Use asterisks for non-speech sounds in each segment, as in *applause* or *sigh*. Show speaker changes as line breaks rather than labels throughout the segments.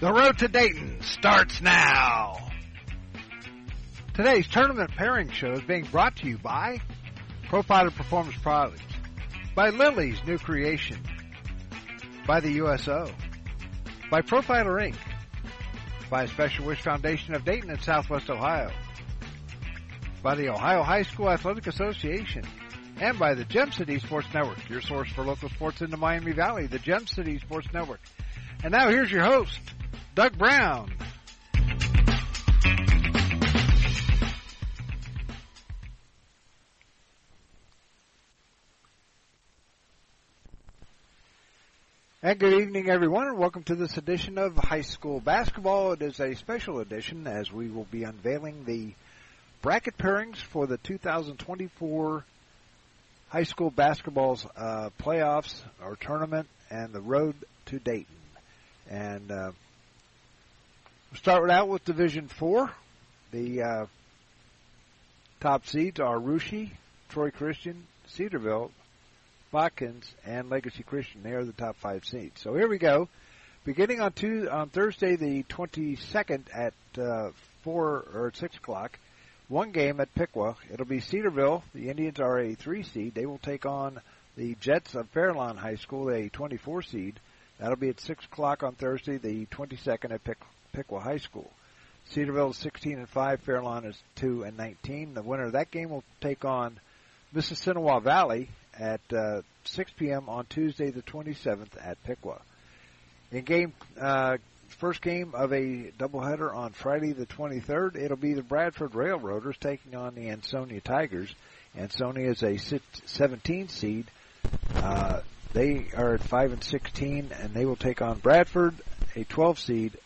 The road to Dayton starts now. Today's tournament pairing show is being brought to you by Profiler Performance Products, by Lily's new creation, by the USO, by Profiler Inc., by Special Wish Foundation of Dayton and Southwest Ohio, by the Ohio High School Athletic Association, and by the Gem City Sports Network, your source for local sports in the Miami Valley, the Gem City Sports Network. And now here's your host, Doug Brown. And good evening, everyone, and welcome to this edition of High School Basketball. It is a special edition as we will be unveiling the bracket pairings for the 2024 high school basketball's uh, playoffs or tournament and the road to Dayton. And uh, we'll start out with Division Four. The uh, top seeds are Russia, Troy Christian, Cedarville, Watkins, and Legacy Christian. They are the top five seeds. So here we go. Beginning on two, on Thursday the 22nd at uh, four or six o'clock, one game at Piqua. It'll be Cedarville. The Indians are a three seed. They will take on the Jets of Fairlawn High School, a 24 seed. That'll be at 6 o'clock on Thursday, the 22nd at Pick, Piqua High School. Cedarville is 16 and 5, Fairlawn is 2 and 19. The winner of that game will take on Mississinawa Valley at uh, 6 p.m. on Tuesday, the 27th at Piqua. In game, uh, first game of a doubleheader on Friday, the 23rd, it'll be the Bradford Railroaders taking on the Ansonia Tigers. Ansonia is a 17 seed. Uh, they are at 5 and 16, and they will take on Bradford, a 12 seed.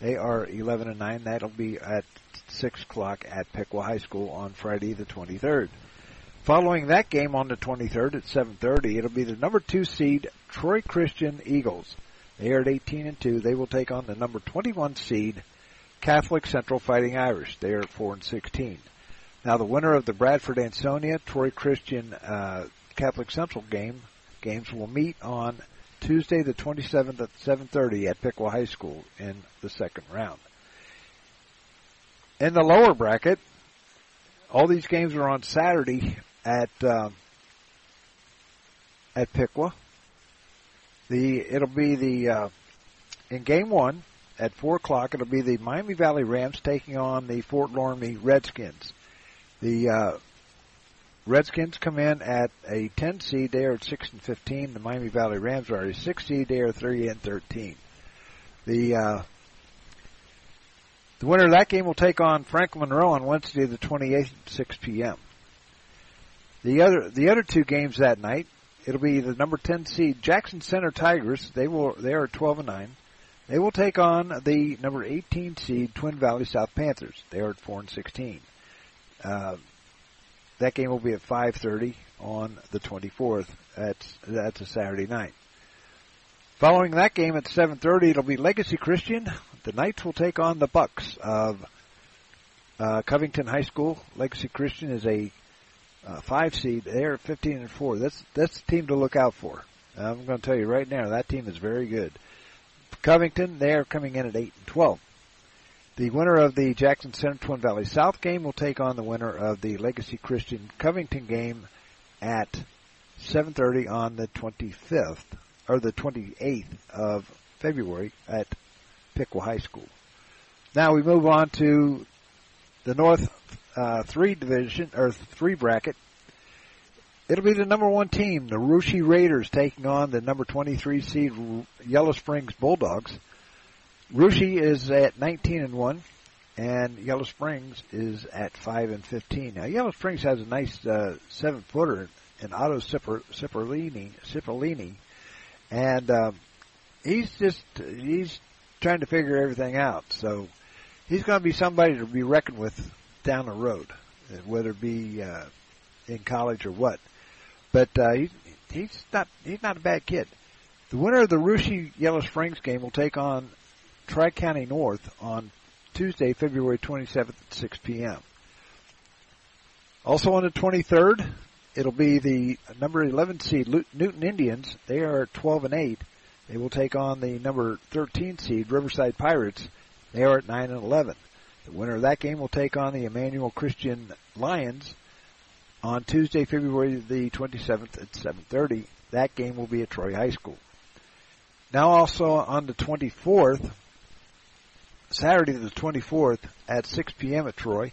They are 11 and 9. That'll be at 6 o'clock at Piqua High School on Friday the 23rd. Following that game on the 23rd at 7:30, it'll be the number two seed Troy Christian Eagles. They are at 18 and 2. They will take on the number 21 seed Catholic Central Fighting Irish. They are at 4 and 16. Now the winner of the Bradford Ansonia Troy Christian uh, Catholic Central game games will meet on Tuesday the 27th at 7:30 at Piqua High School in the second round. In the lower bracket, all these games are on Saturday at uh, at Piqua. The it'll be the uh, in game one at four o'clock. It'll be the Miami Valley Rams taking on the Fort Loramie Redskins. The uh, Redskins come in at a 10 seed. They are at 6 and 15. The Miami Valley Rams are a 6 seed. They are 3 and 13. The uh, the winner of that game will take on Franklin Monroe on Wednesday, the 28th, at 6 p.m. The other the other two games that night, it'll be the number 10 seed Jackson Center Tigers. They will they are 12 and 9. They will take on the number 18 seed Twin Valley South Panthers. They are at 4 and 16. Uh, that game will be at 5:30 on the 24th. That's that's a Saturday night. Following that game at 7:30, it'll be Legacy Christian. The Knights will take on the Bucks of uh, Covington High School. Legacy Christian is a uh, five seed. They're 15 and four. That's that's the team to look out for. I'm going to tell you right now, that team is very good. Covington, they are coming in at 8 and 12. The winner of the Jackson Center Twin Valley South game will take on the winner of the Legacy Christian Covington game at 7:30 on the 25th or the 28th of February at Piqua High School. Now we move on to the North uh, three division or three bracket. It'll be the number one team, the Russia Raiders, taking on the number 23 seed Yellow Springs Bulldogs. Russia is at 19 and 1 and Yellow Springs is at 5 and 15. Now Yellow Springs has a nice uh, 7 footer in Otto Cipollini, Cipollini and um, he's just he's trying to figure everything out. So he's going to be somebody to be reckoned with down the road, whether it be uh, in college or what. But uh, he's he's not he's not a bad kid. The winner of the Russia Yellow Springs game will take on Tri County North on Tuesday, February 27th at 6 p.m. Also on the 23rd, it'll be the number 11 seed Newton Indians. They are 12 and 8. They will take on the number 13 seed Riverside Pirates. They are at 9 and 11. The winner of that game will take on the Emmanuel Christian Lions on Tuesday, February the 27th at 7:30. That game will be at Troy High School. Now also on the 24th, Saturday the 24th at 6 p.m. at Troy,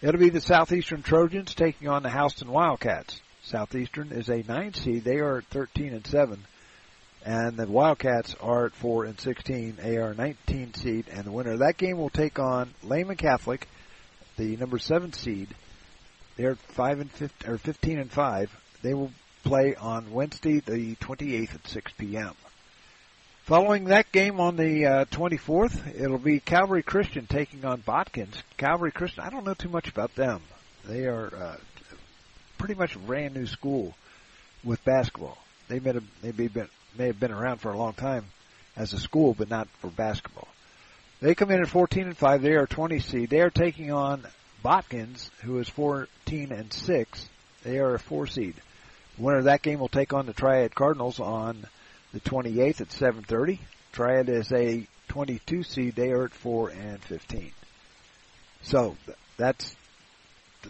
it'll be the Southeastern Trojans taking on the Houston Wildcats. Southeastern is a 9 seed. They are at 13 and 7. And the Wildcats are at 4 and 16. They are 19 seed. And the winner of that game will take on Lehman Catholic, the number 7 seed. They're 5 and 15, or 15 and 5. They will play on Wednesday the 28th at 6 p.m. Following that game on the uh, 24th, it'll be Calvary Christian taking on Botkins. Calvary Christian, I don't know too much about them. They are uh, pretty much a brand new school with basketball. They may have, they may have, been, may have been around for a long time as a school, but not for basketball. They come in at 14 and 5. They are 20 seed. They are taking on Botkins, who is 14 and 6. They are a 4 seed. The winner of that game will take on the Triad Cardinals on the 28th at 7:30. Triad is a 22 seed. They are at 4 and 15. So that's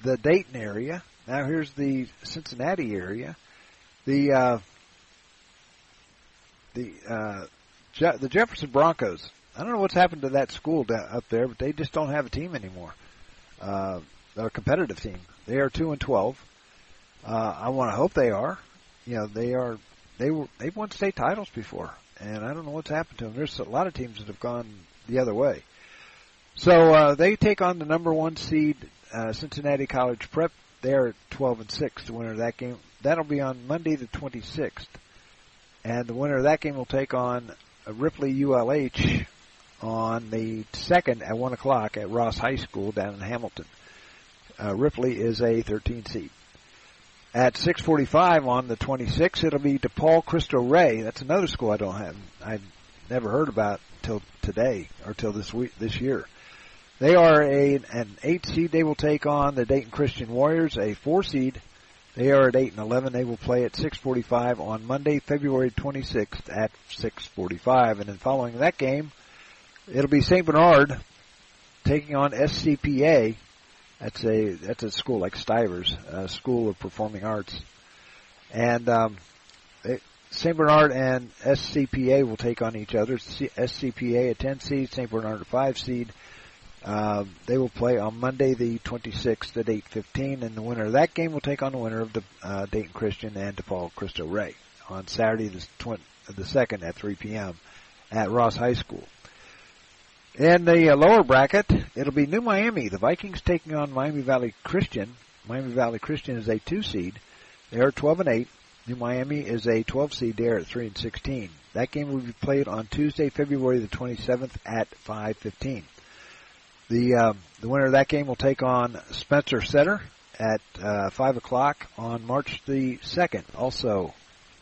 the Dayton area. Now here's the Cincinnati area. The uh, the uh, Je- the Jefferson Broncos. I don't know what's happened to that school down, up there, but they just don't have a team anymore. Uh, a competitive team. They are two and twelve. Uh, I want to hope they are. You know, they are. They were. They've won state titles before, and I don't know what's happened to them. There's a lot of teams that have gone the other way. So uh, they take on the number one seed uh, Cincinnati College Prep. They're at 12 and six. The winner of that game. That'll be on Monday the 26th, and the winner of that game will take on Ripley ULH on the second at one o'clock at Ross High School down in Hamilton. Uh, Ripley is a 13 seed. At 6:45 on the 26th, it'll be DePaul Cristo Rey. That's another school I don't have. I've never heard about till today or till this week this year. They are a an eight seed. They will take on the Dayton Christian Warriors, a four seed. They are at eight and eleven. They will play at 6:45 on Monday, February 26th at 6:45, and then following that game, it'll be St. Bernard taking on SCPA. That's a that's a school like Stivers, a School of Performing Arts, and um, St. Bernard and SCPA will take on each other. SCPA a 10 seed, St. Bernard a 5 seed. Uh, they will play on Monday the 26th at 8:15, and the winner of that game will take on the winner of the uh, Dayton Christian and DePaul Cristo Rey on Saturday the, 20, the 2nd at 3 p.m. at Ross High School. In the uh, lower bracket, it'll be New Miami. The Vikings taking on Miami Valley Christian. Miami Valley Christian is a two seed. They are 12 and 8. New Miami is a 12 seed there at 3 and 16. That game will be played on Tuesday, February the 27th at 5:15. The uh, the winner of that game will take on Spencer Setter at uh, 5 o'clock on March the 2nd, also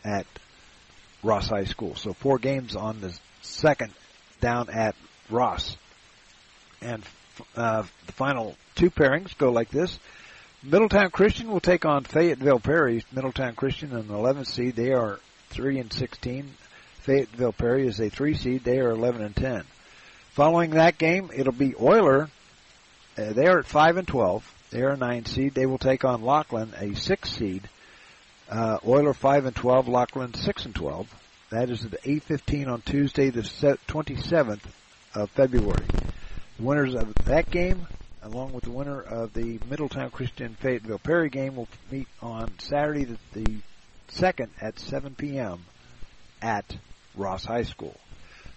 at Ross High School. So four games on the second down at Ross. And uh, the final two pairings go like this. Middletown Christian will take on Fayetteville Perry. Middletown Christian an 11 seed. They are 3 and 16. Fayetteville Perry is a 3 seed. They are 11 and 10. Following that game, it'll be Euler. Uh, they are at 5 and 12. They are a 9 seed. They will take on Lockland, a 6 seed. Uh, Euler 5 and 12, Lockland 6 and 12. That is at 8:15 on Tuesday, the 27th of February. The winners of that game, along with the winner of the Middletown Christian Fayetteville Perry game, will meet on Saturday the, the 2nd at 7 p.m. at Ross High School.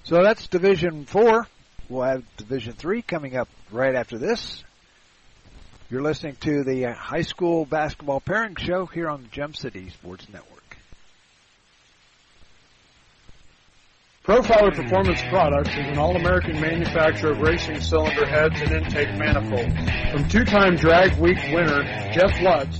So that's Division 4. We'll have Division 3 coming up right after this. You're listening to the high school basketball pairing show here on the Gem City Sports Network.
Profiler Performance Products is an all-American manufacturer of racing cylinder heads and intake manifolds. From two-time drag week winner Jeff Lutz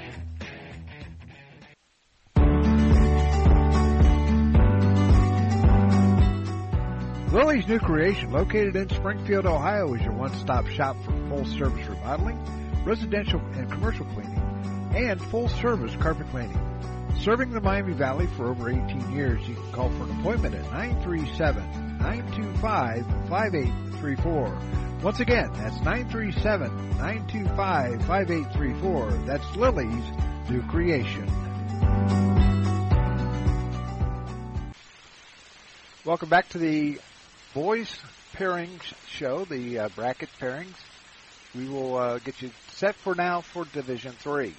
Lily's New Creation, located in Springfield, Ohio, is your one-stop shop for full-service remodeling, residential and commercial cleaning, and full-service carpet cleaning. Serving the Miami Valley for over 18 years, you can call for an appointment at 937-925-5834. Once again, that's 937-925-5834. That's Lily's New Creation. Welcome back to the boys pairings show, the uh, bracket pairings. We will uh, get you set for now for Division Three.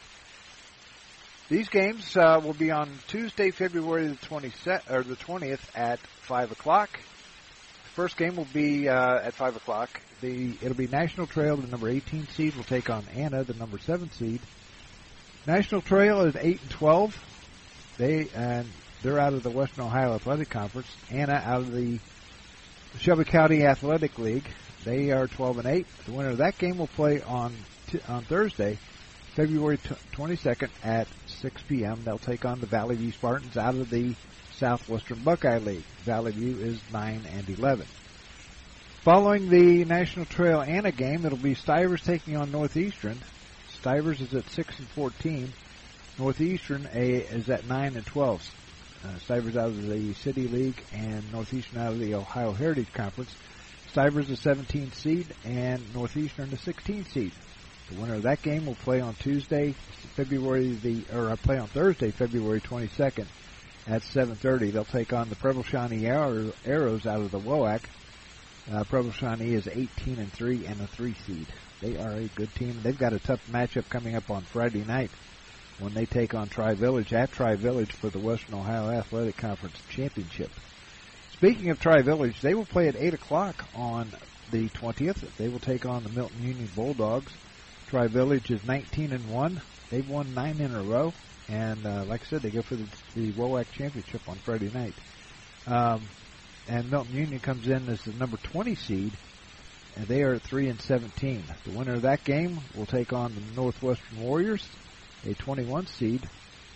These games uh, will be on Tuesday, February the 20th, or the 20th at 5 o'clock. The first game will be uh, at 5 o'clock. The It'll be National Trail, the number 18 seed, will take on Anna, the number 7 seed. National Trail is 8 and 12. They and they're out of the Western Ohio Athletic Conference. Anna out of the Shelby County Athletic League. They are 12 and 8. The winner of that game will play on t- on Thursday, February t- 22nd at 6 p.m. They'll take on the Valley View Spartans out of the Southwestern Buckeye League. Valley View is 9 and 11. Following the National Trail Anna game, it'll be Stivers taking on Northeastern. Stivers is at 6 and 14. Northeastern a, is at 9 and 12. Uh, Stivers out of the City League and Northeastern out of the Ohio Heritage Conference. Stivers a 17 seed and Northeastern a 16 seed. The winner of that game will play on Tuesday, February the or uh, play on Thursday, February 22nd at 7:30. They'll take on the Preble Shawnee Arrows out of the WOAC. Uh, Preble Shawnee is 18 and 3 and a 3 seed. They are a good team. They've got a tough matchup coming up on Friday night when they take on Tri Village at Tri Village for the Western Ohio Athletic Conference Championship. Speaking of Tri Village, they will play at 8 o'clock on the 20th. They will take on the Milton Union Bulldogs. Tri Village is 19 and 1. They've won nine in a row. And uh, like I said, they go for the, the WOAC Championship on Friday night. Um, and Milton Union comes in as the number 20 seed, and they are at 3 and 17. The winner of that game will take on the Northwestern Warriors, a 21 seed.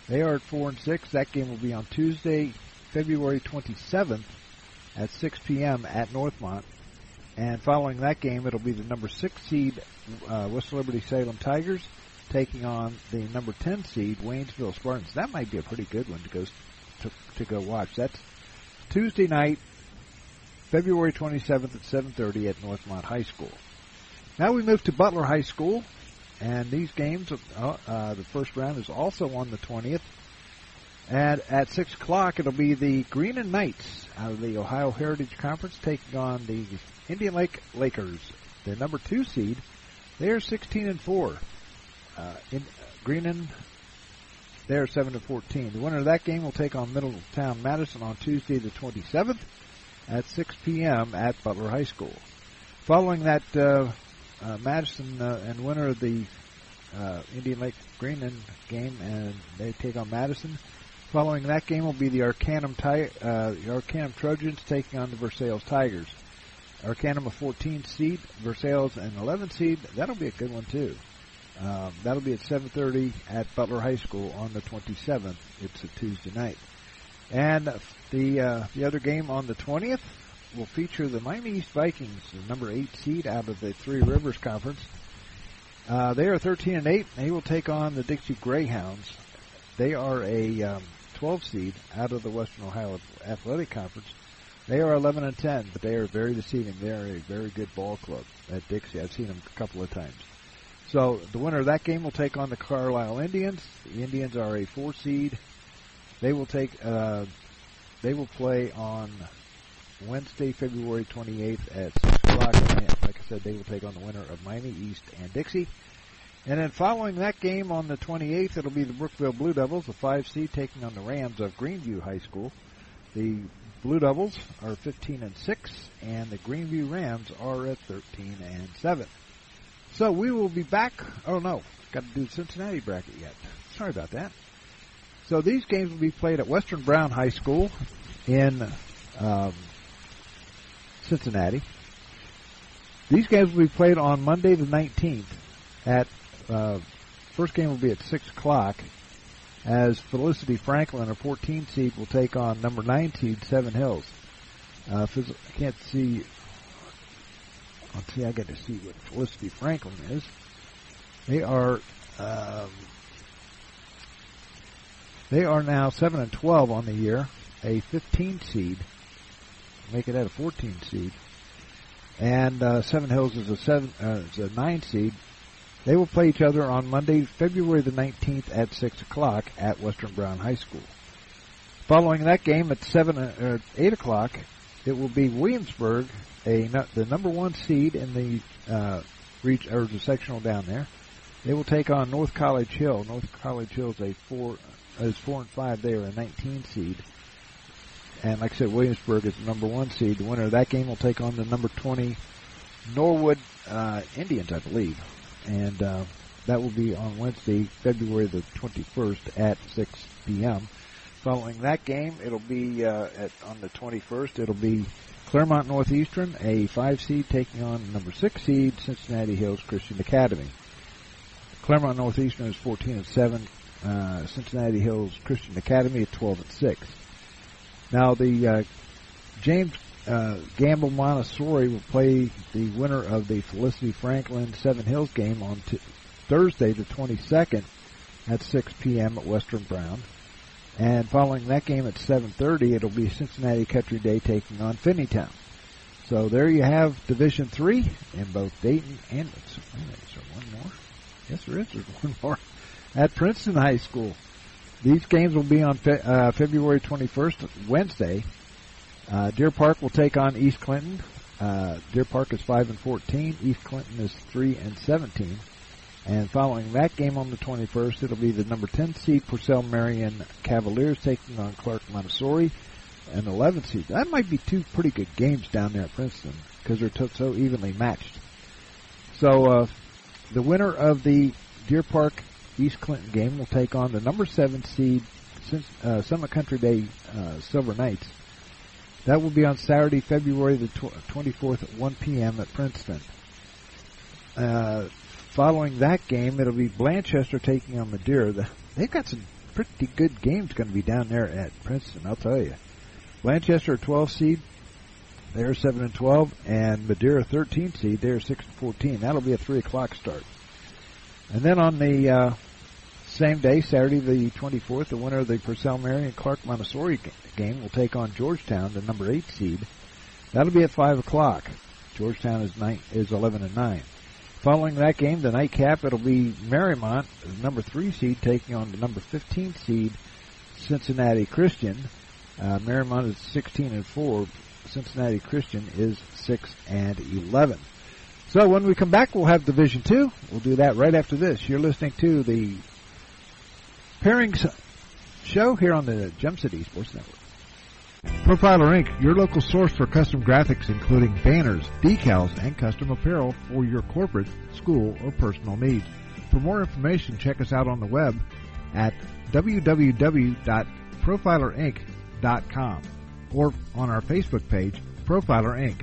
They are at 4 and 6. That game will be on Tuesday, February 27th at 6 p.m. at Northmont. And following that game, it'll be the number 6 seed uh, West Liberty Salem Tigers taking on the number 10 seed Waynesville Spartans. That might be a pretty good one to go to, to go watch. That's Tuesday night, February 27th at 7:30 at Northmont High School. Now we move to Butler High School, and these games, uh, uh, the first round is also on the 20th. And at 6 o'clock, it'll be the Greenon Knights out of the Ohio Heritage Conference taking on the Indian Lake Lakers, the number two seed. They are 16 and 4. Uh, in, Greenon they are 7 and 14. The winner of that game will take on Middletown Madison on Tuesday the 27th at 6 p.m. at Butler High School. Following that, uh, uh, Madison uh, and winner of the uh, Indian Lake Greenon game, and they take on Madison. Following that game will be the Arcanum, Ti- uh, the Arcanum Trojans taking on the Versailles Tigers. Arcanum a 14 seed, Versailles an 11 seed. That'll be a good one too. Um, that'll be at 7:30 at Butler High School on the 27th. It's a Tuesday night, and the uh, the other game on the 20th will feature the Miami East Vikings, the number eight seed out of the Three Rivers Conference. Uh, they are 13 and 8. They will take on the Dixie Greyhounds. They are a um, 12 seed out of the Western Ohio Athletic Conference. They are 11 and 10, but they are very deceiving. They are a very good ball club at Dixie. I've seen them a couple of times. So the winner of that game will take on the Carlisle Indians. The Indians are a four seed. They will take. Uh, they will play on Wednesday, February 28th at 6 o'clock. And Like I said, they will take on the winner of Miami East and Dixie. And then following that game on the 28th, it'll be the Brookville Blue Devils, the 5 seed, taking on the Rams of Greeneview High School. The Blue Devils are 15 and 6, and the Greeneview Rams are at 13 and 7. So we will be back. Oh no, got to do the Cincinnati bracket yet. Sorry about that. So these games will be played at Western Brown High School in um, Cincinnati. These games will be played on Monday the 19th at uh, first game will be at six o'clock. As Felicity Franklin, a 14 seed, will take on number nine seed Seven Hills. Uh, I can't see. Let's see. I got to see what Felicity Franklin is. They are. Um, they are now seven and twelve on the year, a 15 seed. Make it at a 14 seed, and uh, Seven Hills is a seven uh, is a nine seed. They will play each other on Monday, February the 19th at 6 o'clock at Western Brown High School. Following that game at 7, uh, 8 o'clock, it will be Williamsburg, a the number one seed in the uh, reach or the sectional down there. They will take on North College Hill. North College Hill is a four is four and five. They are a 19 seed, and like I said, Williamsburg is the number one seed. The winner of that game will take on the number 20 Norwood uh, Indians, I believe and uh, that will be on Wednesday, February the 21st at 6 p.m. Following that game, it'll be uh, at on the 21st. It'll be Clermont Northeastern, a five seed, taking on number six seed Cincinnati Hills Christian Academy. Clermont Northeastern is 14 and seven. Uh, Cincinnati Hills Christian Academy at 12 and six. Now the uh, James uh, Gamble Montessori will play the winner of the Felicity Franklin Seven Hills game on t- Thursday, the 22nd, at 6 p.m. at Western Brown. And following that game at 7:30, it'll be Cincinnati Country Day taking on Finneytown. So there you have Division Three in both Dayton and is there one more? Yes, there is. There's *laughs* one more at Princeton High School. These games will be on fe- uh, February 21st, Wednesday, uh, Deer Park will take on East Clinton. Uh, Deer Park is five and fourteen. East Clinton is three and seventeen. And following that game on the 21st, it'll be the number 10 seed Purcell Marian Cavaliers taking on Clark Montessori, an 11 seed. That might be two pretty good games down there at Princeton because they're so evenly matched. So uh, the winner of the Deer Park East Clinton game will take on the number seven seed uh, Summit Country Day uh, Silver Knights that will be on Saturday, February the 24th at 1 p.m. at Princeton. Uh, following that game, it'll be Blanchester taking on Madeira. The, they've got some pretty good games going to be down there at Princeton, I'll tell you. Blanchester, a 12 seed, they're 7 and 12, and Madeira, 13 seed, they're 6 and 14. That'll be a 3 o'clock start. And then on the uh, same day, Saturday the 24th, the winner of the Purcell Marian Clark Montessori game will take on Georgetown, the number eight seed. That'll be at five o'clock. Georgetown is nine, is 11 and nine. Following that game, the nightcap, it'll be Mariemont, the number three seed, taking on the number 15 seed Cincinnati Christian. Uh, Mariemont is 16 and four. Cincinnati Christian is six and 11. So when we come back, we'll have Division Two. We'll do that right after this. You're listening to the Pairings show here on the Gem City Sports Network. Profiler Inc., your local source for custom graphics including banners, decals, and custom apparel for your corporate, school, or personal needs. For more information, check us out on the web at www.profilerinc.com or on our Facebook page, Profiler Inc.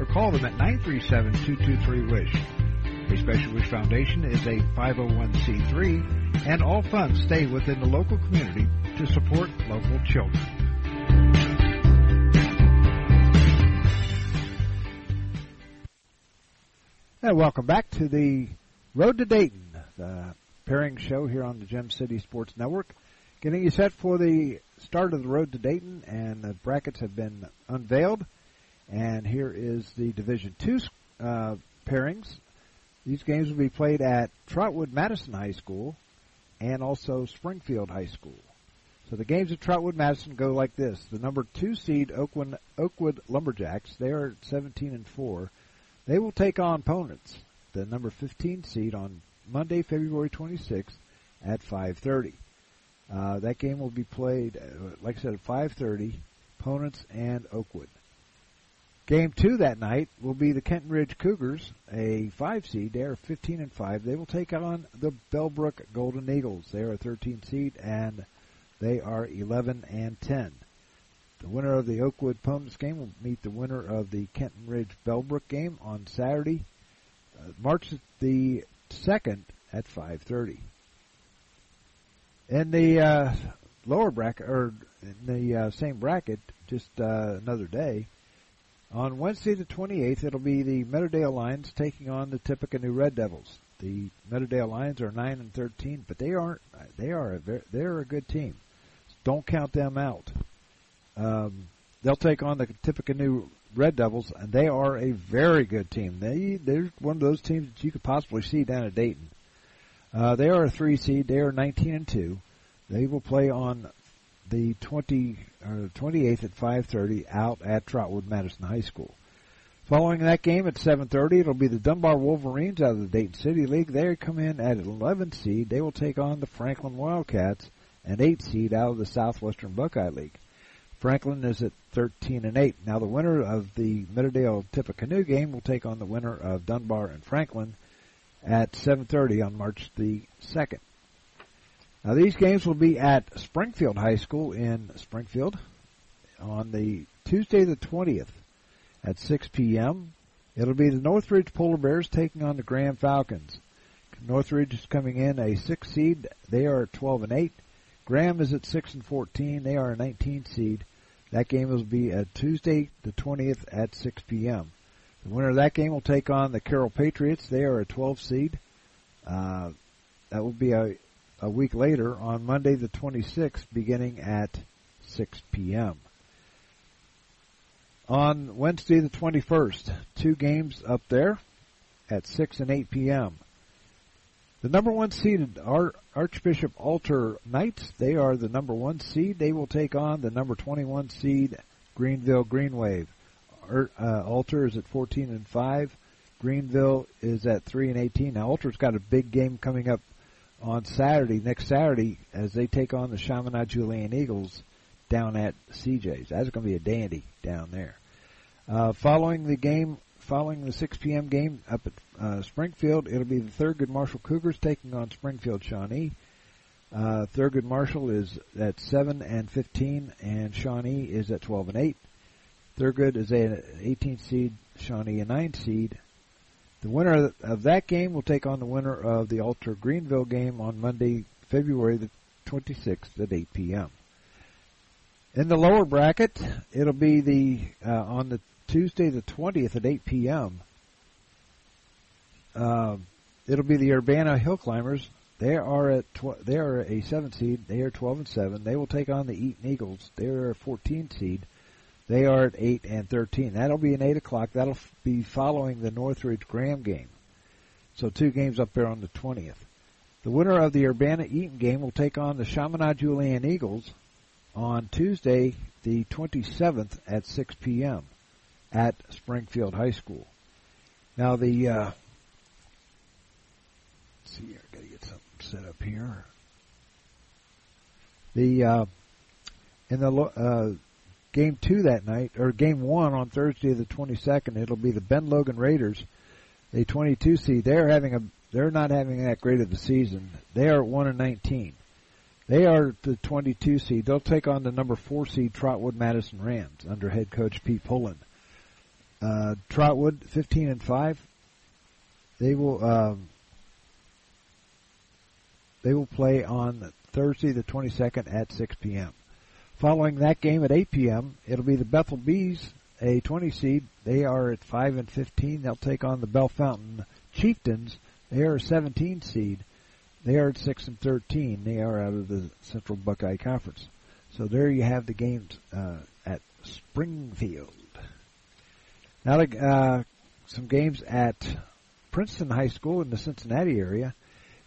or call them at 937-223-WISH. A Special Wish Foundation is a 501c3 and all funds stay within the local community to support local children. And welcome back to the Road to Dayton, the pairing show here on the Gem City Sports Network. Getting you set for the start of the Road to Dayton, and the brackets have been unveiled. And here is the Division Two uh, pairings. These games will be played at Trotwood Madison High School and also Springfield High School. So the games at Trotwood Madison go like this: the number two seed Oakwood, Oakwood Lumberjacks, they are 17 and four. They will take on Ponitz, the number 15 seed on Monday, February 26th at 5:30. Uh, that game will be played, uh, like I said, at 5:30. Ponitz and Oakwood. Game two that night will be the Kenton Ridge Cougars, a five seed. They are 15 and five. They will take on the Bellbrook Golden Eagles. They are a 13 seed and they are 11 and 10. The winner of the Oakwood Ponitz game will meet the winner of the Kenton Ridge Bellbrook game on Saturday, uh, March the second at 5:30. In the uh, lower bracket, or in the uh, same bracket, just uh, another day. On Wednesday the 28th, it'll be the Meadowdale Lions taking on the Tippecanoe Red Devils. The Meadowdale Lions are 9 and 13, but they aren't. They are a very, they're a good team. Don't count them out. Um, they'll take on the Tippecanoe Red Devils, and they are a very good team. They they're one of those teams that you could possibly see down at Dayton. Uh, they are a three seed. They are 19 and two. They will play on the 20 uh, or 28th at 5:30 out at Trotwood Madison High School. Following that game at 7:30, it'll be the Dunbar Wolverines out of the Dayton City League. They come in at 11 seed. They will take on the Franklin Wildcats, an 8 seed out of the Southwestern Buckeye League. Franklin is at 13 and 8. Now the winner of the Meadowdale Tippecanoe game will take on the winner of Dunbar and Franklin at 7:30 on March the 2nd. Now these games will be at Springfield High School in Springfield on the Tuesday the 20th at 6 p.m. It'll be the Northridge Polar Bears taking on the Graham Falcons. Northridge is coming in a six seed. They are 12 and 8. Graham is at 6 and 14. They are a 19 seed. That game will be at Tuesday the 20th at 6 p.m. The winner of that game will take on the Carroll Patriots. They are a 12 seed. Uh, that will be a, a week later on Monday the 26th beginning at 6 p.m. On Wednesday the 21st, two games up there at 6 and 8 p.m. The number one seeded Archbishop Alter Knights, they are the number one seed. They will take on the number 21 seed Greenville Green Wave. Uh, Alter is at 14 and 5. Greenville is at 3 and 18. Now Alter's got a big game coming up on Saturday, next Saturday, as they take on the Chaminade Julienne Eagles down at CJ's. That's going to be a dandy down there. Uh, following the game following the 6 p.m. game up at uh, Springfield, it'll be the Thurgood Marshall Cougars taking on Springfield Shawnee. Uh, Thurgood Marshall is at 7 and 15, and Shawnee is at 12 and 8. Thurgood is an 18 seed, Shawnee a 9 seed. The winner of that game will take on the winner of the Alter Greenville game on Monday, February the 26th at 8 p.m. In the lower bracket, it'll be the uh, on the Tuesday the 20th at 8 p.m. Uh, it'll be the Urbana Hill Climbers. They are at tw- they are a seven seed. They are 12 and seven. They will take on the Eaton Eagles. They are a 14 seed. They are at 8 and 13. That'll be an 8 o'clock. That'll be following the Northridge Graham game. So two games up there on the 20th. The winner of the Urbana Eaton game will take on the Chaminade Julienne Eagles on Tuesday, the 27th at 6 p.m at Springfield High School. Now the uh, let's see here, I got to get something set up here. The uh, in the uh, game two that night, or game one on Thursday the 22nd, it'll be the Ben Logan Raiders, a 22 seed. They're having a they're not having that great of a season. They are one and 19. They are the 22 seed. They'll take on the number four seed Trotwood Madison Rams under head coach Pete Pullen. Uh, Trotwood, 15 and 5. They will, um, they will play on Thursday the 22nd at 6 p.m. Following that game at 8 p.m., it'll be the Bethel Bees, a 20 seed. They are at 5 and 15. They'll take on the Bellefontaine Chieftains. They are a 17 seed. They are at 6 and 13. They are out of the Central Buckeye Conference. So there you have the games uh, at Springfield. Now, uh, some games at Princeton High School in the Cincinnati area.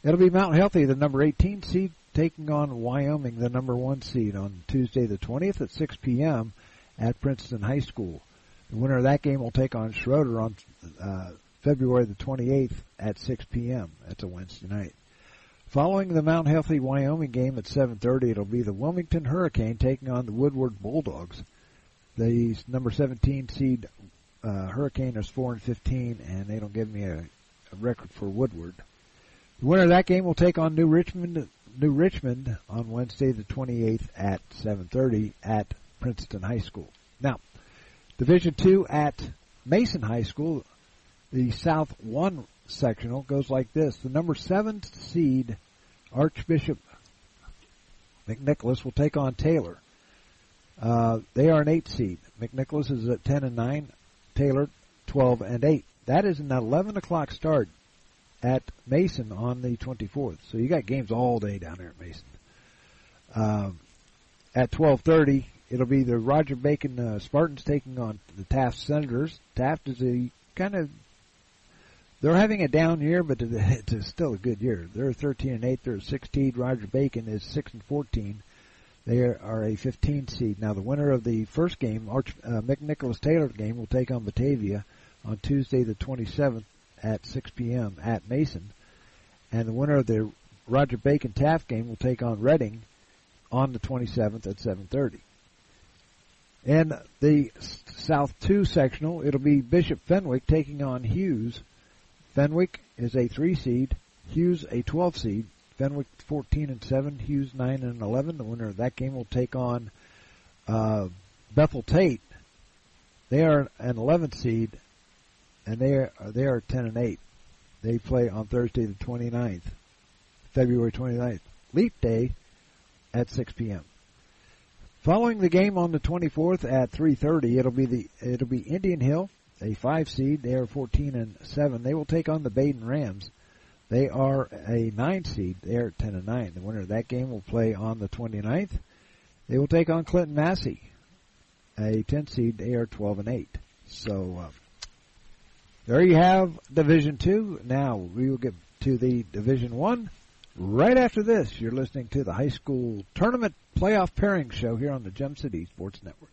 It'll be Mount Healthy, the number 18 seed, taking on Wyoming, the number one seed, on Tuesday the 20th at 6 p.m. at Princeton High School. The winner of that game will take on Shroder on uh, February the 28th at 6 p.m. That's a Wednesday night. Following the Mount Healthy Wyoming game at 7:30, it'll be the Wilmington Hurricane taking on the Woodward Bulldogs. The number 17 seed uh, Hurricane is 4 and 15, and they don't give me a, a record for Woodward. The winner of that game will take on New Richmond. New Richmond on Wednesday the 28th at 7:30 at Princeton High School. Now, Division Two at Mason High School, the South One sectional goes like this. The number seven seed Archbishop McNicholas will take on Taylor. Uh, they are an eight seed. McNicholas is at 10 and 9. Taylor 12 and 8. That is an 11 o'clock start at Mason on the 24th. So you got games all day down there at Mason. Um, at 12:30, it'll be the Roger Bacon uh, Spartans taking on the Taft Senators. Taft is a kind of they're having a down year, but *laughs* it's still a good year. They're 13 and 8. They're 16. Roger Bacon is 6 and 14. They are a 15 seed. Now, the winner of the first game, Arch, uh, McNicholas Taylor game, will take on Batavia on Tuesday, the 27th at 6 p.m. at Mason, and the winner of the Roger Bacon Taft game will take on Reading on the 27th at 7:30. And the South 2 sectional, it'll be Bishop Fenwick taking on Hughes Fenwick is a three seed, Hughes a 12 seed. Fenwick 14 and 7, Hughes 9 and 11. The winner of that game will take on uh, Bethel Tate. They are an 11th seed, and they are they are 10 and 8. They play on Thursday the 29th, February 29th, Leap Day, at 6 p.m. Following the game on the 24th at 3:30, it'll be the it'll be Indian Hill a five seed. They are 14 and seven. They will take on the Badin Rams. They are a nine seed. They are 10 and nine. The winner of that game will play on the 29th. They will take on Clinton Massie, a 10 seed. They are 12 and eight. So uh, there you have Division Two. Now we will get to the Division One right after this. You're listening to the high school tournament playoff pairing show here on the Gem City Sports Network.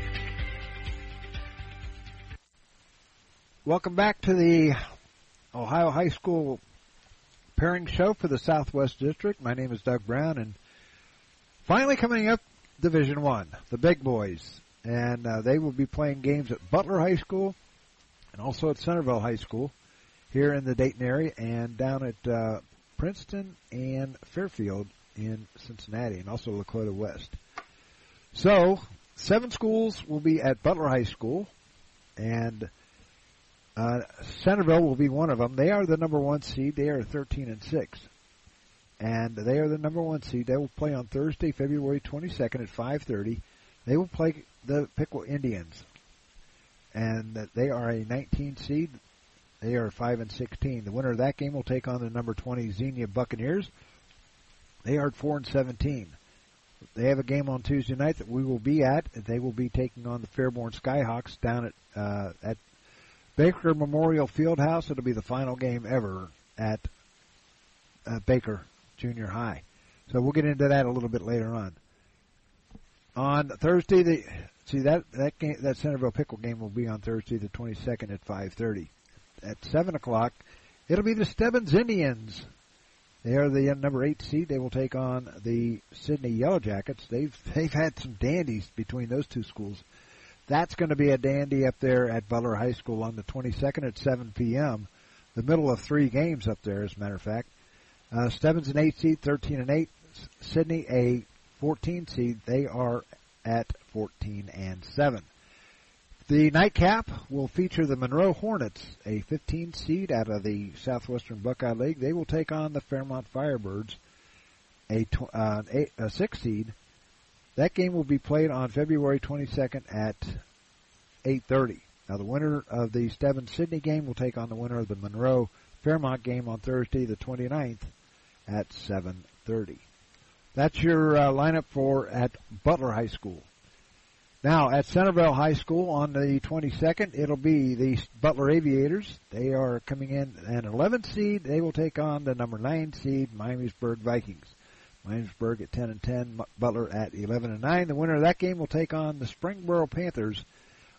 Welcome back to the Ohio High School pairing show for the Southwest District. My name is Doug Brown, and finally coming up, Division One, the big boys, and uh, they will be playing games at Butler High School and also at Centerville High School here in the Dayton area, and down at uh, Princeton and Fairfield in Cincinnati, and also Lakota West. So, seven schools will be at Butler High School, and uh, Centerville will be one of them. They are the number one seed. They are 13 and 6. And they are the number one seed. They will play on Thursday, February 22nd at 5.30. They will play the Piqua Indians. And they are a 19 seed. They are five and sixteen. The winner of that game will take on the number twenty Xenia Buccaneers. They are four and seventeen. They have a game on Tuesday night that we will be at. They will be taking on the Fairborn Skyhawks down at uh, at Baker Memorial Fieldhouse. It'll be the final game ever at uh, Baker Junior High. So we'll get into that a little bit later on. On Thursday, the see that that game that Centerville Piqua game will be on Thursday the 22nd at 5:30. At seven o'clock, it'll be the Stebbins Indians. They are the number eight seed. They will take on the Sidney Yellow Jackets. They've they've had some dandies between those two schools. That's going to be a dandy up there at Butler High School on the 22nd at 7 p.m. The middle of three games up there, as a matter of fact. Uh, Stebbins an eight seed, 13 and eight. Sidney a 14 seed. They are at 14 and seven. The nightcap will feature the Monroe Hornets, a 15 seed out of the Southwestern Buckeye League. They will take on the Fairmont Firebirds, a, tw- uh, eight, a six seed. That game will be played on February 22nd at 8:30. Now, the winner of the Stebbins Sidney game will take on the winner of the Monroe Fairmont game on Thursday, the 29th, at 7:30. That's your uh, lineup for at Butler High School. Now at Centerville High School on the 22nd, it'll be the Butler Aviators. They are coming in an 11 seed. They will take on the number 9 seed Miamisburg Vikings. Miamisburg at 10 and 10, Butler at 11 and 9. The winner of that game will take on the Springboro Panthers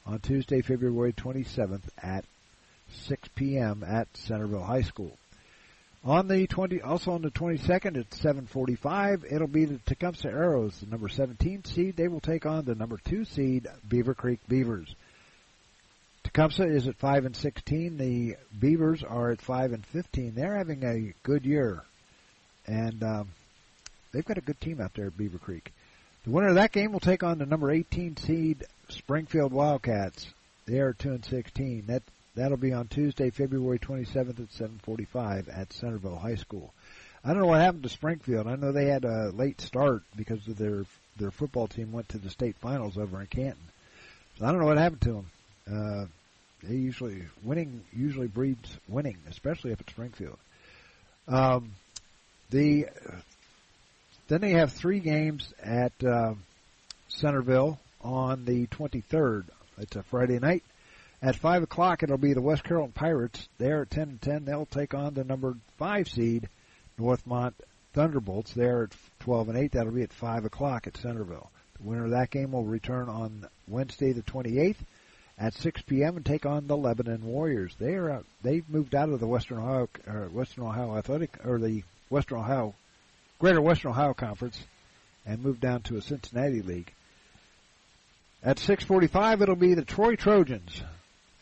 on Tuesday, February 27th at 6 p.m. at Centerville High School. On the 20, also on the 22nd at 7:45, it'll be the Tecumseh Arrows, the number 17 seed. They will take on the number two seed Beavercreek Beavers. Tecumseh is at 5 and 16. The Beavers are at 5 and 15. They're having a good year, and um, they've got a good team out there at Beavercreek. The winner of that game will take on the number 18 seed Springfield Wildcats. They are 2 and 16. That That'll be on Tuesday, February 27th at 7:45 at Centerville High School. I don't know what happened to Springfield. I know they had a late start because of their their football team went to the state finals over in Canton. So I don't know what happened to them. Uh, they usually winning usually breeds winning, especially up at Springfield. Um, the then they have three games at uh, Centerville on the 23rd. It's a Friday night. At five o'clock, it'll be the West Carrollton Pirates. They're at ten and ten. They'll take on the number five seed Northmont Thunderbolts. They're at twelve and eight. That'll be at five o'clock at Centerville. The winner of that game will return on Wednesday, the twenty eighth, at six p.m. and take on the Lebanon Warriors. They are they've moved out of the Western Ohio or Western Ohio Athletic or the Western Ohio Greater Western Ohio Conference and moved down to a Cincinnati league. At 6:45, it'll be the Troy Trojans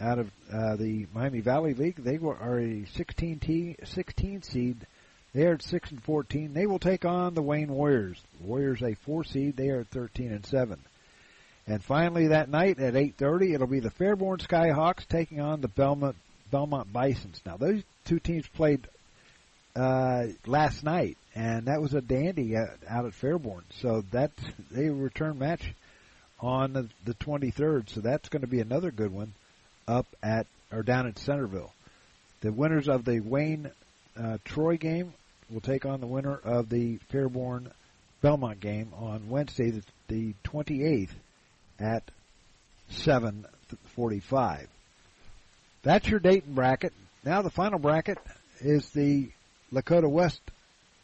out of uh, the Miami Valley League. They are a 16 t 16 seed. They are at six and 14. They will take on the Wayne Warriors. The Warriors a four seed. They are at 13 and seven. And finally, that night at 8:30, it'll be the Fairborn Skyhawks taking on the Belmont Belmont Bisons. Now, those two teams played uh, last night, and that was a dandy out, at Fairborn. So that *laughs* they return match on the, the 23rd. So that's going to be another good one up at or down at Centerville. The winners of the Wayne uh, Troy game will take on the winner of the Fairborn Belmont game on Wednesday, the, the 28th at 7:45. That's your Dayton bracket. Now the final bracket is the Lakota West,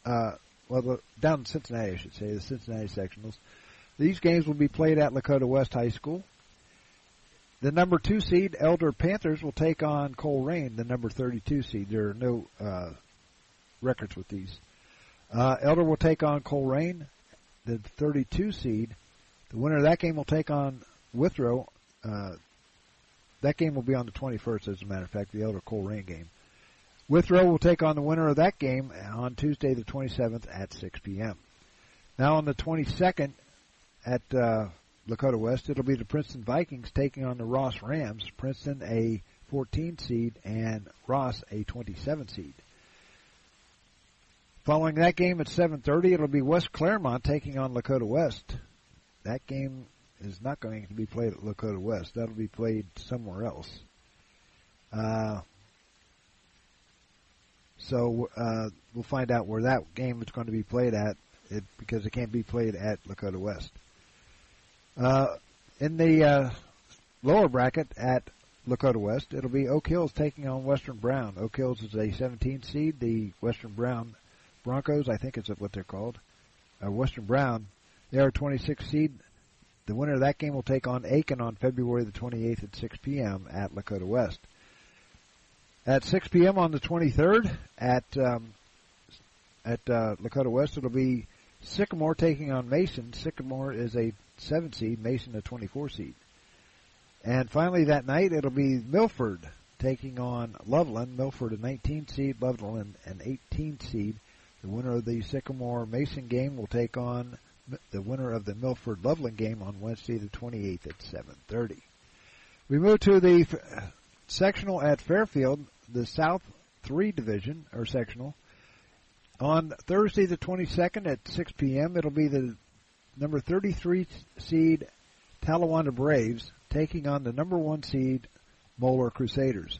uh, well, down in Cincinnati, I should say, the Cincinnati sectionals. These games will be played at Lakota West High School. The number two seed Elder Panthers will take on Colerain, the number 32 seed. There are no uh, records with these. Uh, Elder will take on Colerain, the 32 seed. The winner of that game will take on Withrow. Uh, that game will be on the 21st, as a matter of fact, the Elder Colerain game. Withrow will take on the winner of that game on Tuesday, the 27th at 6 p.m. Now on the 22nd at uh, Lakota West, it'll be the Princeton Vikings taking on the Ross Rams. Princeton a 14 seed and Ross a 27 seed. Following that game at 7:30, it'll be West Clermont taking on Lakota West. That game is not going to be played at Lakota West. That'll be played somewhere else. Uh, So uh, we'll find out where that game is going to be played at, it, because it can't be played at Lakota West. Uh, in the uh, lower bracket at Lakota West, it'll be Oak Hills taking on Western Brown. Oak Hills is a 17 seed. The Western Brown Broncos, I think is what they're called, uh, Western Brown, they are a 26 seed. The winner of that game will take on Aiken on February the 28th at 6 p.m. at Lakota West. At 6 p.m. on the 23rd at um, at uh, Lakota West, it'll be Sycamore taking on Mason. Sycamore is a 7 seed, Mason a 24 seed. And finally that night, it'll be Milford taking on Loveland. Milford a 19 seed, Loveland an 18 seed. The winner of the Sycamore Mason game will take on the winner of the Milford Loveland game on Wednesday the 28th at 7:30. We move to the sectional at Fairfield, the South 3 division or sectional. On Thursday the 22nd at 6 p.m., it'll be the number 33 seed Talawanda Braves taking on the number 1 seed Moeller Crusaders.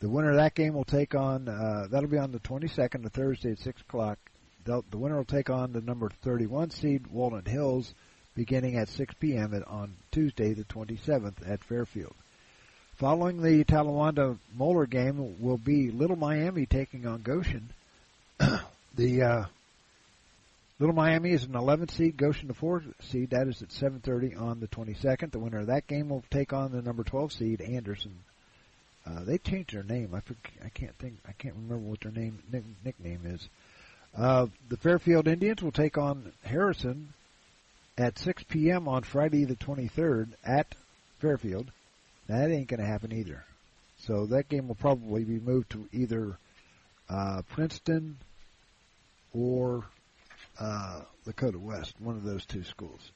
The winner of that game will take on, uh, that'll be on the 22nd, a Thursday at 6 o'clock. The, the winner will take on the number 31 seed Walnut Hills beginning at 6 p.m. On Tuesday, the 27th at Fairfield. Following the Talawanda Moeller game will be Little Miami taking on Goshen. *clears throat* the uh, Little Miami is an 11 seed, Goshen the 4 seed. That is at 7:30 on the 22nd. The winner of that game will take on the number 12 seed Anderson uh, they changed their name. I forget, I can't think. I can't remember what their name nick, nickname is. Uh, the Fairfield Indians will take on Harrison at 6 p.m. on Friday the 23rd at Fairfield. That ain't going to happen either. So that game will probably be moved to either uh, Princeton or uh, Lakota West, one of those two schools.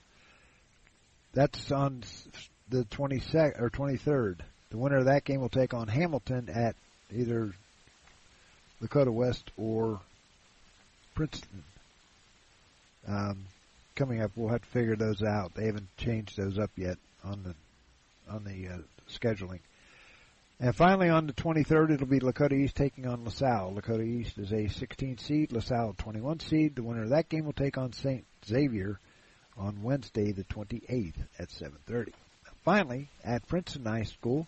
That's on the 22nd or 23rd. The winner of that game will take on Hamilton at either Lakota West or Princeton. Um, coming up, we'll have to figure those out. They haven't changed those up yet on the on the uh, scheduling. And finally, on the 23rd, it'll be Lakota East taking on LaSalle. Lakota East is a 16 seed, LaSalle 21 seed. The winner of that game will take on St. Xavier on Wednesday, the 28th at 7:30. Finally, at Princeton High School,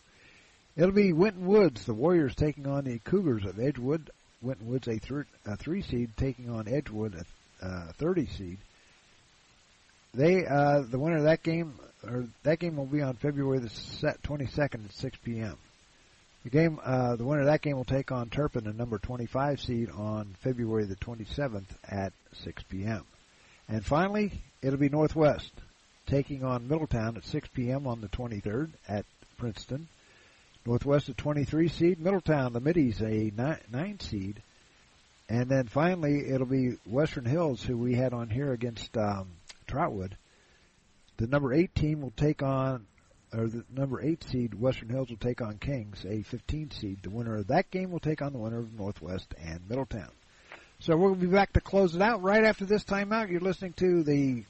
It'll be Winton Woods, the Warriors taking on the Cougars of Edgewood. Winton Woods, a, thir- a three seed, taking on Edgewood, a uh, 30 seed. They, uh, the winner of that game, or that game will be on February the 22nd at 6 p.m. The game, uh, the winner of that game will take on Turpin, a number 25 seed, on February the 27th at 6 p.m. And finally, it'll be Northwest taking on Middletown at 6 p.m. on the 23rd at Princeton. Northwest a 23 seed, Middletown, the Middies a 9, nine seed, and then finally it'll be Western Hills who we had on here against um, Trotwood. The number eight team will take on, or the number eight seed Western Hills will take on Kings, a 15 seed. The winner of that game will take on the winner of Northwest and Middletown. So we'll be back to close it out right after this timeout. You're listening to the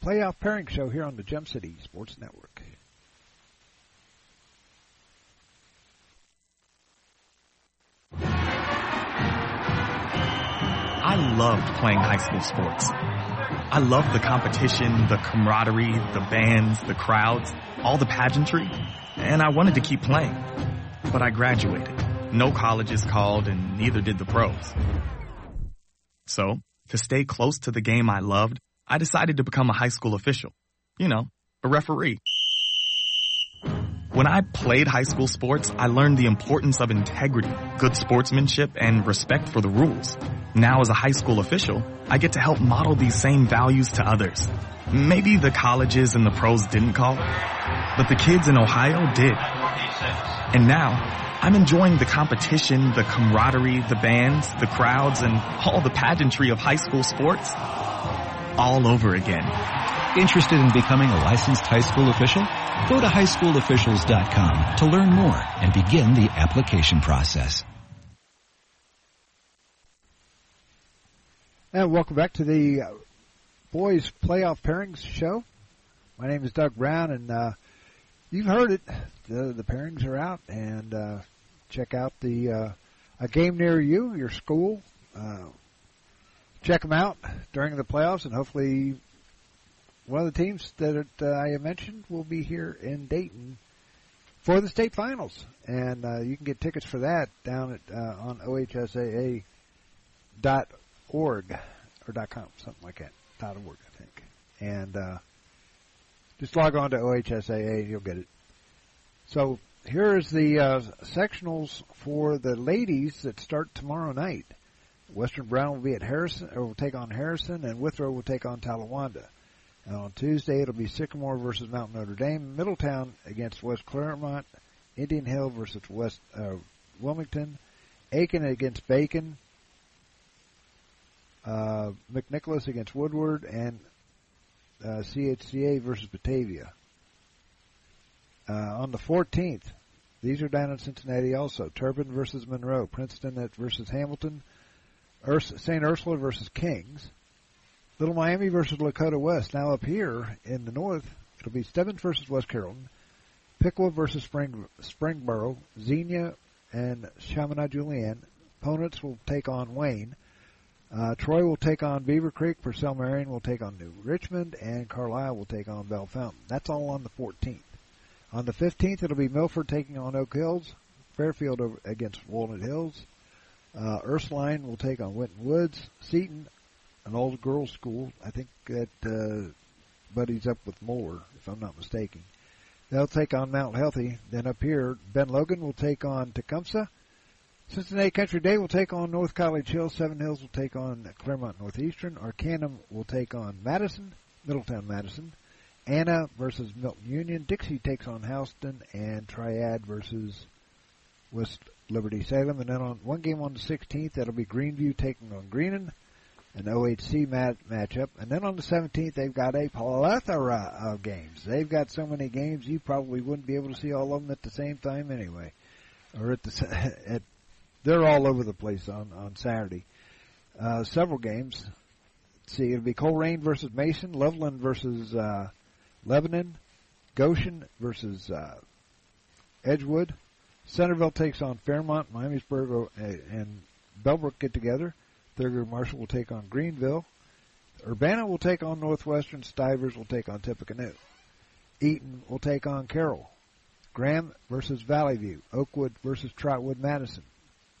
Playoff Pairing Show here on the Gem City Sports Network.
I loved playing high school sports. I loved the competition, the camaraderie, the bands, the crowds, all the pageantry, and I wanted to keep playing. But I graduated. No colleges called and neither did the pros. So, to stay close to the game I loved, I decided to become a high school official. You know, a referee. When I played high school sports, I learned the importance of integrity, good sportsmanship, and respect for the rules. Now as a high school official, I get to help model these same values to others. Maybe the colleges and the pros didn't call, but the kids in Ohio did. And now, I'm enjoying the competition, the camaraderie, the bands, the crowds, and all the pageantry of high school sports all over again.
Interested in becoming a licensed high school official? Go to highschoolofficials.com to learn more and begin the application process.
And welcome back to the uh, boys playoff pairings show. My name is Doug Brown, and uh, you've heard it. The, the pairings are out, and uh, check out the uh, a game near you, your school. Uh, check them out during the playoffs, and hopefully one of the teams that uh, I mentioned will be here in Dayton for the state finals, and you can get tickets for that down at on ohsaa dot org or dot com, something like that. Dot org, I think, and uh, just log on to OHSAA and you'll get it. So here is the uh, sectionals for the ladies that start tomorrow night. Western Brown will be at Harrison, or will take on Harrison, and Withrow will take on Talawanda. And on Tuesday, it'll be Sycamore versus Mount Notre Dame, Middletown against West Clermont, Indian Hill versus West uh, Wilmington, Aiken against Bacon, uh, McNicholas against Woodward, and uh, CHCA versus Batavia. Uh, on the 14th, these are down in Cincinnati also. Turpin versus Monroe, Princeton at versus Hamilton, Urs- St. Ursula versus Kings, Little Miami versus Lakota West. Now up here in the north, it'll be Stebbins versus West Carrollton, Piqua versus Spring Springboro, Xenia and Chaminade Julienne. Ponitz will take on Wayne. Uh, Troy will take on Beavercreek. Purcell Marian will take on New Richmond, and Carlisle will take on Bellefontaine. That's all on the 14th. On the 15th, it'll be Milford taking on Oak Hills, Fairfield over against Walnut Hills. Uh, Ursuline will take on Winton Woods. Seton, an old girls' school. I think that uh, buddies up with Moore, if I'm not mistaken. They'll take on Mount Healthy. Then up here, Ben Logan will take on Tecumseh. Cincinnati Country Day will take on North College Hill. Seven Hills will take on Clermont Northeastern. Arcanum will take on Madison, Middletown Madison. Anna versus Milton Union. Dixie takes on Houston, and Triad versus West Liberty Salem. And then on one game on the 16th, that'll be Greeneview taking on Greenon, an OHC mat, matchup. And then on the 17th, they've got a plethora of games. They've got so many games you probably wouldn't be able to see all of them at the same time anyway, or at the *laughs* at they're all over the place on on Saturday. Uh, several games. Let's see, it'll be Colerain versus Mason, Loveland versus uh, Lebanon, Goshen versus uh, Edgewood. Centerville takes on Fairmont, Miamisburg, and Bellbrook get together. Thurgood Marshall will take on Greenville. Urbana will take on Northwestern. Stivers will take on Tippecanoe. Eaton will take on Carroll. Graham versus Valley View. Oakwood versus Trotwood Madison.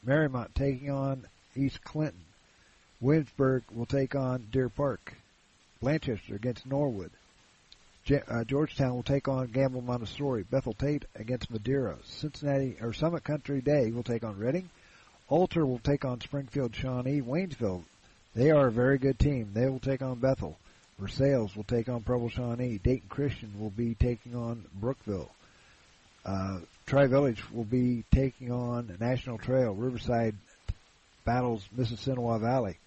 Mariemont taking on East Clinton. Williamsburg will take on Deer Park. Blanchester against Norwood. Je- uh, Georgetown will take on Gamble Montessori. Bethel Tate against Madeira. Cincinnati or Summit Country Day will take on Reading. Alter will take on Springfield Shawnee. Waynesville, they are a very good team. They will take on Bethel. Versailles will take on Preble Shawnee. Dayton Christian will be taking on Brookville. Uh, Tri Village will be taking on National Trail. Riverside battles Mississinawa Valley.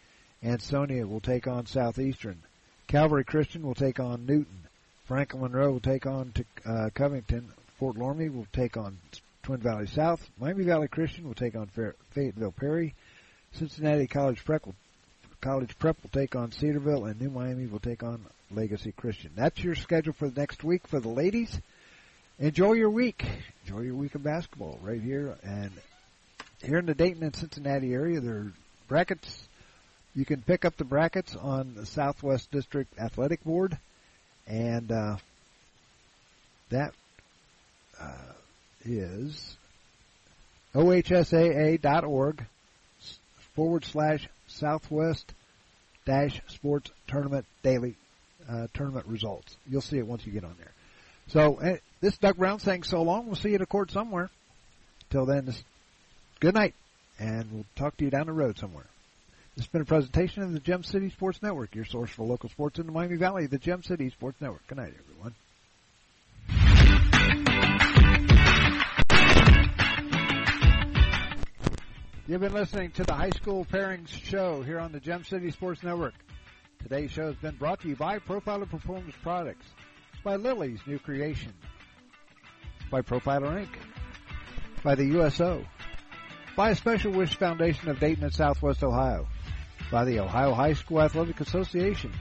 Ansonia will take on Southeastern. Calvary Christian will take on Newton. Franklin Monroe will take on uh, Covington. Fort Loramie will take on Twin Valley South. Miami Valley Christian will take on Fayetteville Perry. Cincinnati College Prep will, College Prep will take on Cedarville, and New Miami will take on Legacy Christian. That's your schedule for the next week for the ladies. Enjoy your week. Enjoy your week of basketball right here and here in the Dayton and Cincinnati area. There are brackets. You can pick up the brackets on the Southwest District Athletic Board, and uh, that. Uh, is ohsaa.org forward slash southwest dash sports tournament daily uh, tournament results. You'll see it once you get on there. So uh, this Doug Brown saying so long. We'll see you at a court somewhere. Till then, good night, and we'll talk to you down the road somewhere. This has been a presentation of the Gem City Sports Network, your source for local sports in the Miami Valley, the Gem City Sports Network. Good night, everyone. You've been listening to the High School Pairings Show here on the Gem City Sports Network. Today's show has been brought to you by Profiler Performance Products, by Lily's New Creation, by Profiler Inc., by the USO, by a Special Wish Foundation of Dayton and Southwest Ohio, by the Ohio High School Athletic Association,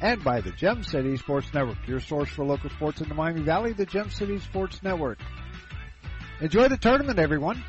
and by the Gem City Sports Network, your source for local sports in the Miami Valley, the Gem City Sports Network. Enjoy the tournament, everyone.